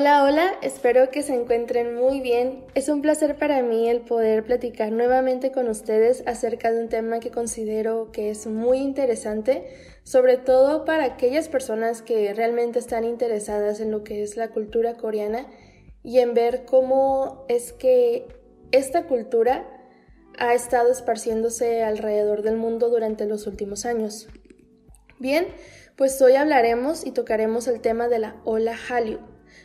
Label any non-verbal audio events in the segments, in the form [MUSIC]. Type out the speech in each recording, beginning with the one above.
Hola, hola, espero que se encuentren muy bien. Es un placer para mí el poder platicar nuevamente con ustedes acerca de un tema que considero que es muy interesante, sobre todo para aquellas personas que realmente están interesadas en lo que es la cultura coreana y en ver cómo es que esta cultura ha estado esparciéndose alrededor del mundo durante los últimos años. Bien, pues hoy hablaremos y tocaremos el tema de la ola Hallyu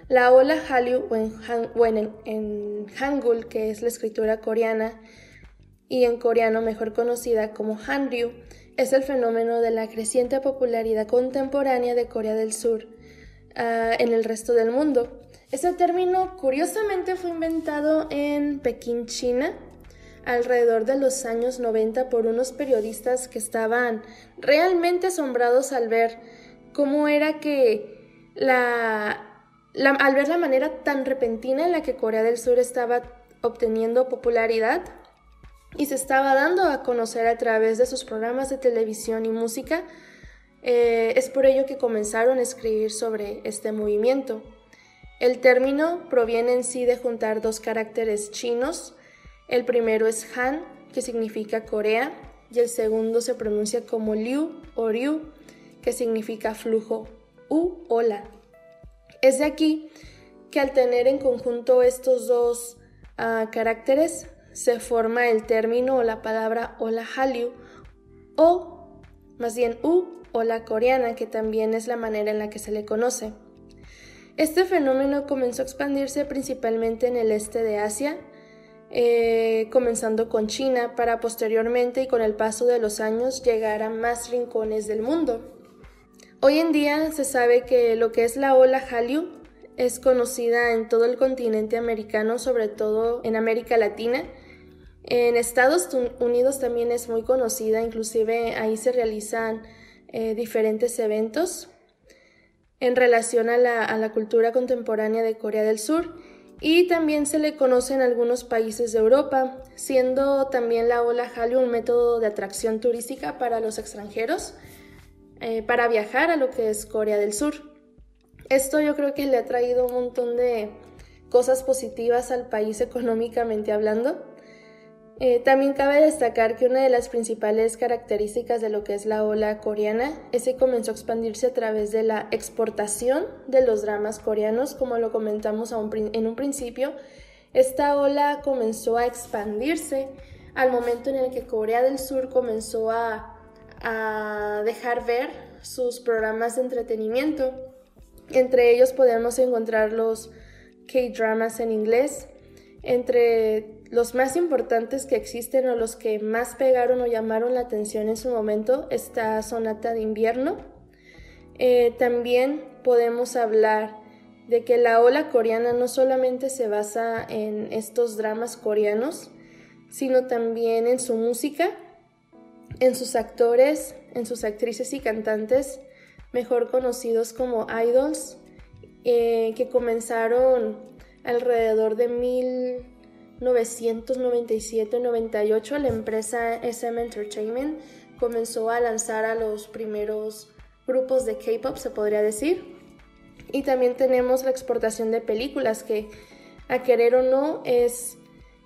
la ola Hallyu o en, Hangul, que es la escritura coreana, y en coreano mejor conocida como Hanryu, es el fenómeno de la creciente popularidad contemporánea de Corea del Sur ah, en el resto del mundo. Ese término curiosamente fue inventado en Pekín, China, alrededor de los años 90 por unos periodistas que estaban realmente asombrados al ver cómo era que la al ver la manera tan repentina en la que Corea del Sur estaba obteniendo popularidad y se estaba dando a conocer a través de sus programas de televisión y música, eh, es por ello que comenzaron a escribir sobre este movimiento. El término proviene en sí de juntar dos caracteres chinos. El primero es Han, que significa Corea, y el segundo se pronuncia como Liu o Ryu, que significa flujo, u ola. Es de aquí que al tener en conjunto estos dos ah, caracteres se forma el término o la palabra hola Hallyu o más bien U o la coreana, que también es la manera en la que se le conoce. Este fenómeno comenzó a expandirse principalmente en el este de Asia, eh, comenzando con China, para posteriormente y con el paso de los años llegar a más rincones del mundo. Hoy en día se sabe que lo que es la ola Hallyu es conocida en todo el continente americano, sobre todo en América Latina. En Estados Unidos también es muy conocida, inclusive ahí se realizan eh, diferentes eventos en relación a la, a la cultura contemporánea de Corea del Sur y también se le conoce en algunos países de Europa, siendo también la ola Hallyu un método de atracción turística para los extranjeros eh, para viajar a lo que es Corea del Sur. Esto yo creo que le ha traído un montón de cosas positivas al país económicamente hablando. Eh, también cabe destacar que una de las principales características de lo que es la ola coreana es que comenzó a expandirse a través de la exportación de los dramas coreanos, como lo comentamos en un principio. Esta ola comenzó a expandirse al momento en el que Corea del Sur comenzó a a dejar ver sus programas de entretenimiento. Entre ellos podemos encontrar los K-dramas en inglés. Entre los más importantes que existen o los que más pegaron o llamaron la atención en su momento está Sonata de Invierno. Eh, también podemos hablar de que la ola coreana no solamente se basa en estos dramas coreanos, sino también en su música en sus actores, en sus actrices y cantantes, mejor conocidos como idols, eh, que comenzaron alrededor de 1997-98. La empresa SM Entertainment comenzó a lanzar a los primeros grupos de K-pop, se podría decir. Y también tenemos la exportación de películas que, a querer o no, es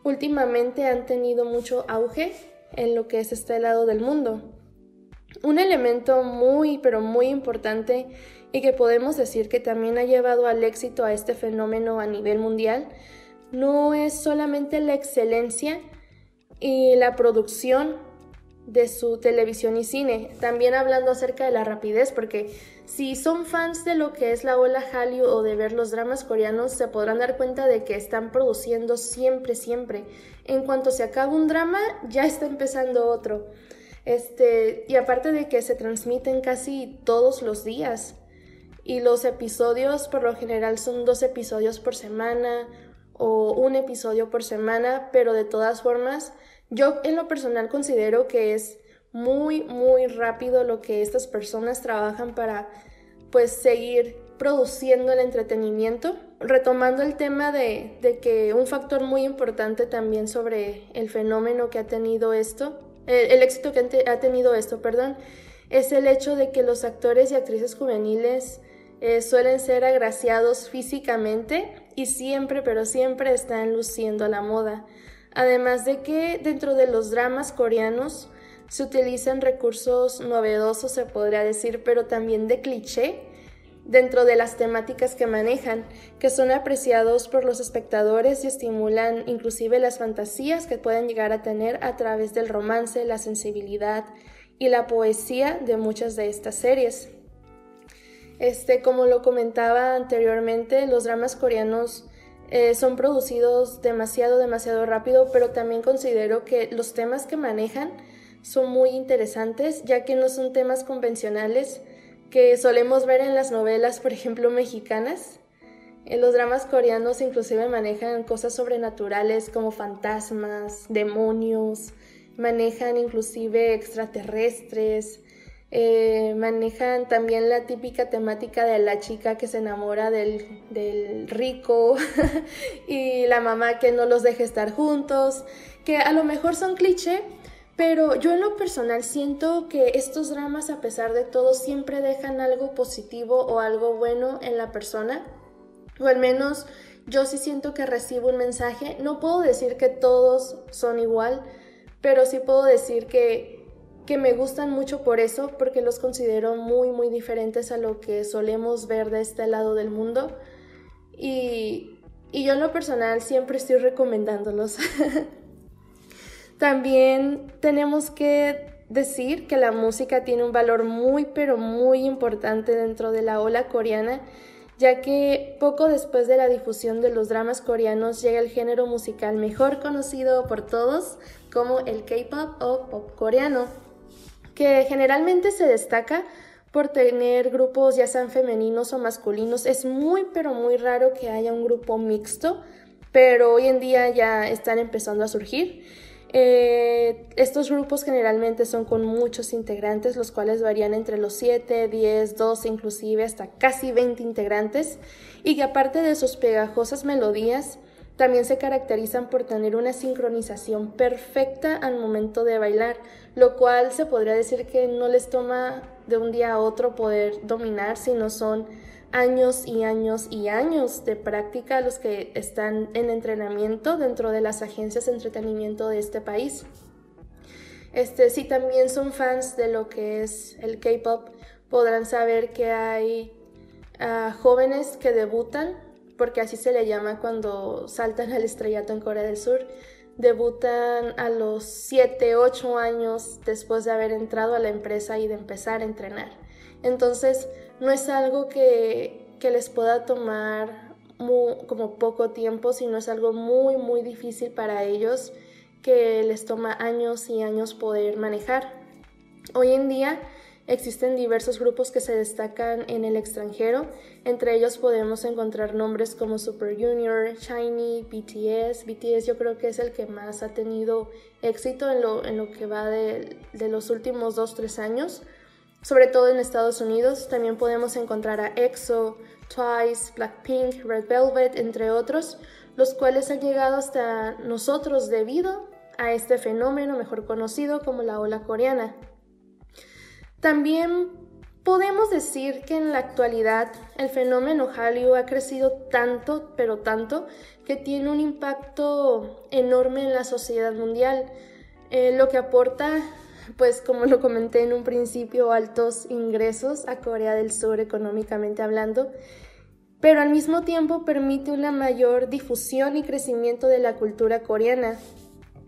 últimamente han tenido mucho auge en lo que es este lado del mundo. Un elemento muy, pero muy importante y que podemos decir que también ha llevado al éxito a este fenómeno a nivel mundial, no es solamente la excelencia y la producción de su televisión y cine. También hablando acerca de la rapidez, porque si son fans de lo que es la ola Hallyu o de ver los dramas coreanos, se podrán dar cuenta de que están produciendo siempre, siempre. En cuanto se acaba un drama, ya está empezando otro. Este, y aparte de que se transmiten casi todos los días. Y los episodios por lo general son dos episodios por semana o un episodio por semana, pero de todas formas, yo en lo personal considero que es muy, muy rápido lo que estas personas trabajan para pues seguir produciendo el entretenimiento. Retomando el tema de, de que un factor muy importante también sobre el fenómeno que ha tenido esto, el, éxito que ha tenido esto, perdón, es el hecho de que los actores y actrices juveniles eh, suelen ser agraciados físicamente y siempre, pero siempre están luciendo la moda. Además de que dentro de los dramas coreanos, se utilizan recursos novedosos, se podría decir, pero también de cliché dentro de las temáticas que manejan, que son apreciados por los espectadores y estimulan inclusive las fantasías que pueden llegar a tener a través del romance, la sensibilidad y la poesía de muchas de estas series. Este, como lo comentaba anteriormente, los dramas coreanos eh, son producidos demasiado, demasiado rápido, pero también considero que los temas que manejan son muy interesantes, ya que no son temas convencionales que solemos ver en las novelas, por ejemplo, mexicanas. En los dramas coreanos inclusive manejan cosas sobrenaturales como fantasmas, demonios, manejan inclusive extraterrestres, eh, manejan también la típica temática de la chica que se enamora del, del rico [LAUGHS] y la mamá que no los deja estar juntos, que a lo mejor son cliché, pero yo en lo personal siento que estos dramas, a pesar de todo, siempre dejan algo positivo o algo bueno en la persona. O al menos yo sí siento que recibo un mensaje. No puedo decir que todos son igual, pero sí puedo decir que, que me gustan mucho por eso, porque los considero muy, muy diferentes a lo que solemos ver de este lado del mundo. Y, y yo en lo personal siempre estoy recomendándolos. [LAUGHS] También tenemos que decir que la música tiene un valor muy pero muy importante dentro de la ola coreana, ya que poco después de la difusión de los dramas coreanos llega el género musical mejor conocido por todos como el K-pop o pop coreano, que generalmente se destaca por tener grupos ya sean femeninos o masculinos. Es muy pero muy raro que haya un grupo mixto, pero hoy en día ya están empezando a surgir. Eh, estos grupos generalmente son con muchos integrantes, los cuales varían entre los 7, 10, 12, inclusive hasta casi 20 integrantes, y que aparte de sus pegajosas melodías, también se caracterizan por tener una sincronización perfecta al momento de bailar, lo cual se podría decir que no les toma de un día a otro poder dominar, sino son años y años y años de práctica los que están en entrenamiento dentro de las agencias de entretenimiento de este país. Este, si también son fans de lo que es el K-pop, podrán saber que hay ah, jóvenes que debutan, porque así se le llama cuando saltan al estrellato en Corea del Sur, debutan a los 7, 8 años después de haber entrado a la empresa y de empezar a entrenar. Entonces, no es algo que, les pueda tomar como poco tiempo, sino es algo muy, muy difícil para ellos que les toma años y años poder manejar. Hoy en día existen diversos grupos que se destacan en el extranjero, entre ellos podemos encontrar nombres como Super Junior, Shiny, BTS. BTS yo creo que es el que más ha tenido éxito en lo, en lo que va de, de los últimos 2-3 años sobre todo en Estados Unidos. También podemos encontrar a EXO, Twice, Blackpink, Red Velvet, entre otros, los cuales han llegado hasta nosotros debido a este fenómeno mejor conocido como la ola coreana. También podemos decir que en la actualidad el fenómeno Hallyu ha crecido tanto, pero tanto, que tiene un impacto enorme en la sociedad mundial, eh, lo que aporta pues como lo comenté en un principio, altos ingresos a Corea del Sur económicamente hablando, pero al mismo tiempo permite una mayor difusión y crecimiento de la cultura coreana,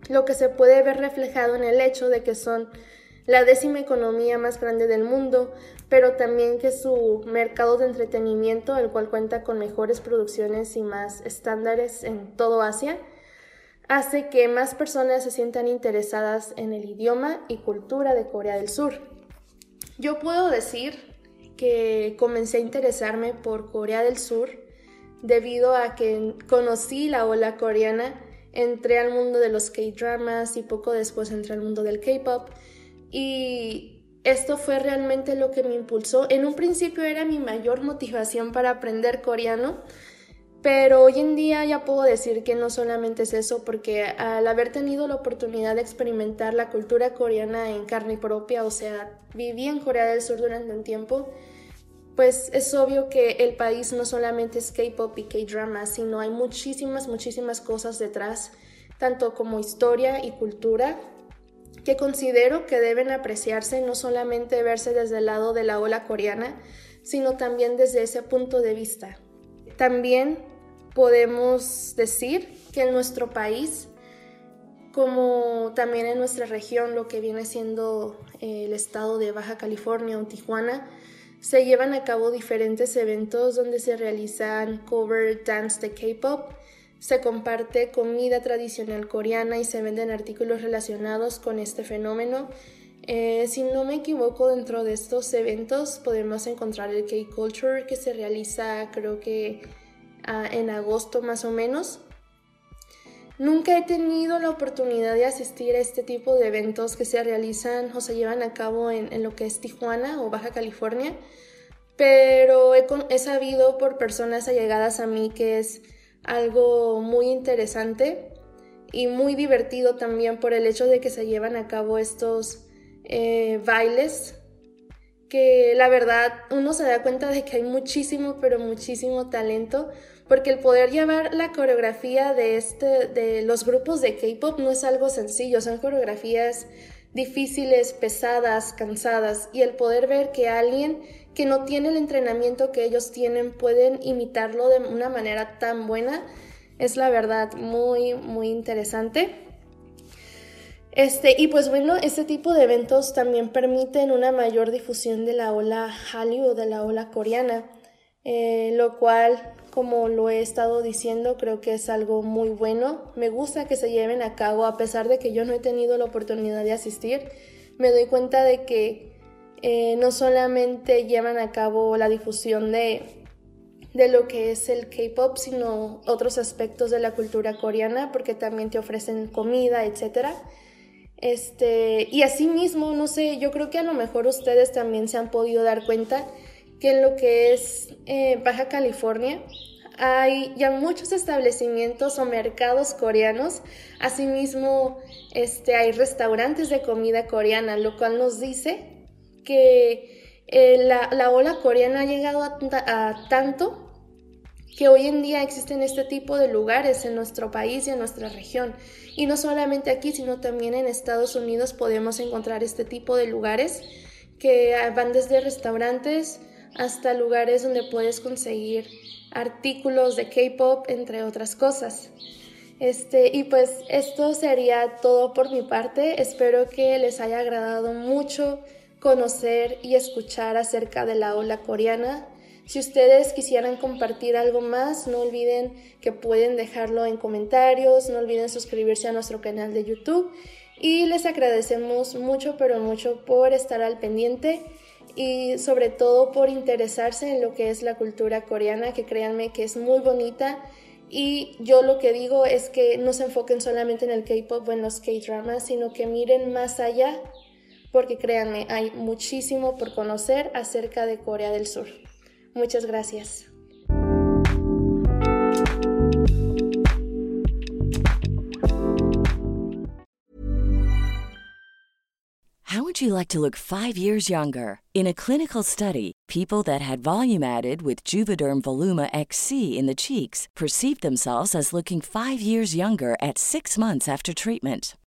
lo que se puede ver reflejado en el hecho de que son la décima economía más grande del mundo, pero también que su mercado de entretenimiento, el cual cuenta con mejores producciones y más estándares en todo Asia, hace que más personas se sientan interesadas en el idioma y cultura de Corea del Sur. Yo puedo decir que comencé a interesarme por Corea del Sur debido a que conocí la ola coreana, entré al mundo de los K-dramas y poco después entré al mundo del K-pop y esto fue realmente lo que me impulsó. En un principio era mi mayor motivación para aprender coreano, pero hoy en día ya puedo decir que no solamente es eso, porque al haber tenido la oportunidad de experimentar la cultura coreana en carne propia, o sea, viví en Corea del Sur durante un tiempo, pues es obvio que el país no solamente es K-pop y K-drama, sino hay muchísimas, muchísimas cosas detrás, tanto como historia y cultura, que considero que deben apreciarse no solamente verse desde el lado de la ola coreana, sino también desde ese punto de vista. También podemos decir que en nuestro país, como también en nuestra región, lo que viene siendo eh, el estado de Baja California o Tijuana, se llevan a cabo diferentes eventos donde se realizan cover dance de K-pop se comparte comida tradicional coreana y se venden artículos relacionados con este fenómeno. Eh, si no me equivoco, dentro de estos eventos podemos encontrar el K-Culture que se realiza creo que ah, en agosto más o menos. Nunca he tenido la oportunidad de asistir a este tipo de eventos que se realizan o se llevan a cabo en, lo que es Tijuana o Baja California, pero he sabido por personas allegadas a mí que es algo muy interesante y muy divertido también por el hecho de que se llevan a cabo estos eh, bailes que la verdad uno se da cuenta de que hay muchísimo, pero muchísimo talento, porque el poder llevar la coreografía de, este, de los grupos de K-Pop no es algo sencillo, son coreografías difíciles, pesadas, cansadas, y el poder ver que alguien que no tiene el entrenamiento que ellos tienen pueden imitarlo de una manera tan buena. Es la verdad muy, muy interesante. Este, y pues bueno, este tipo de eventos también permiten una mayor difusión de la ola Hallyu o de la ola coreana, eh, lo cual, como lo he estado diciendo, creo que es algo muy bueno. Me gusta que se lleven a cabo, a pesar de que yo no he tenido la oportunidad de asistir. Me doy cuenta de que eh, no solamente llevan a cabo la difusión de, de lo que es el K-pop, sino otros aspectos de la cultura coreana, porque también te ofrecen comida, etc. Este, y asimismo, no sé, yo creo que a lo mejor ustedes también se han podido dar cuenta que en lo que es eh, Baja California hay ya muchos establecimientos o mercados coreanos. Asimismo, este, hay restaurantes de comida coreana, lo cual nos dice que eh, la, ola coreana ha llegado a, tanto que hoy en día existen este tipo de lugares en nuestro país y en nuestra región. Y no solamente aquí, sino también en Estados Unidos podemos encontrar este tipo de lugares que van desde restaurantes hasta lugares donde puedes conseguir artículos de K-pop, entre otras cosas. Este, y pues esto sería todo por mi parte. Espero que les haya agradado mucho conocer y escuchar acerca de la ola coreana. Si ustedes quisieran compartir algo más, no olviden que pueden dejarlo en comentarios, no olviden suscribirse a nuestro canal de YouTube y les agradecemos mucho, pero mucho por estar al pendiente y sobre todo por interesarse en lo que es la cultura coreana, que créanme que es muy bonita y yo lo que digo es que no se enfoquen solamente en el K-pop o en los K-dramas, sino que miren más allá porque créanme, hay muchísimo por conocer acerca de Corea del Sur. Muchas gracias. How would you like to look 5 years younger? In a clinical study, people that had volume added with Juvederm Voluma XC in the cheeks perceived themselves as looking 5 years younger at 6 months after treatment.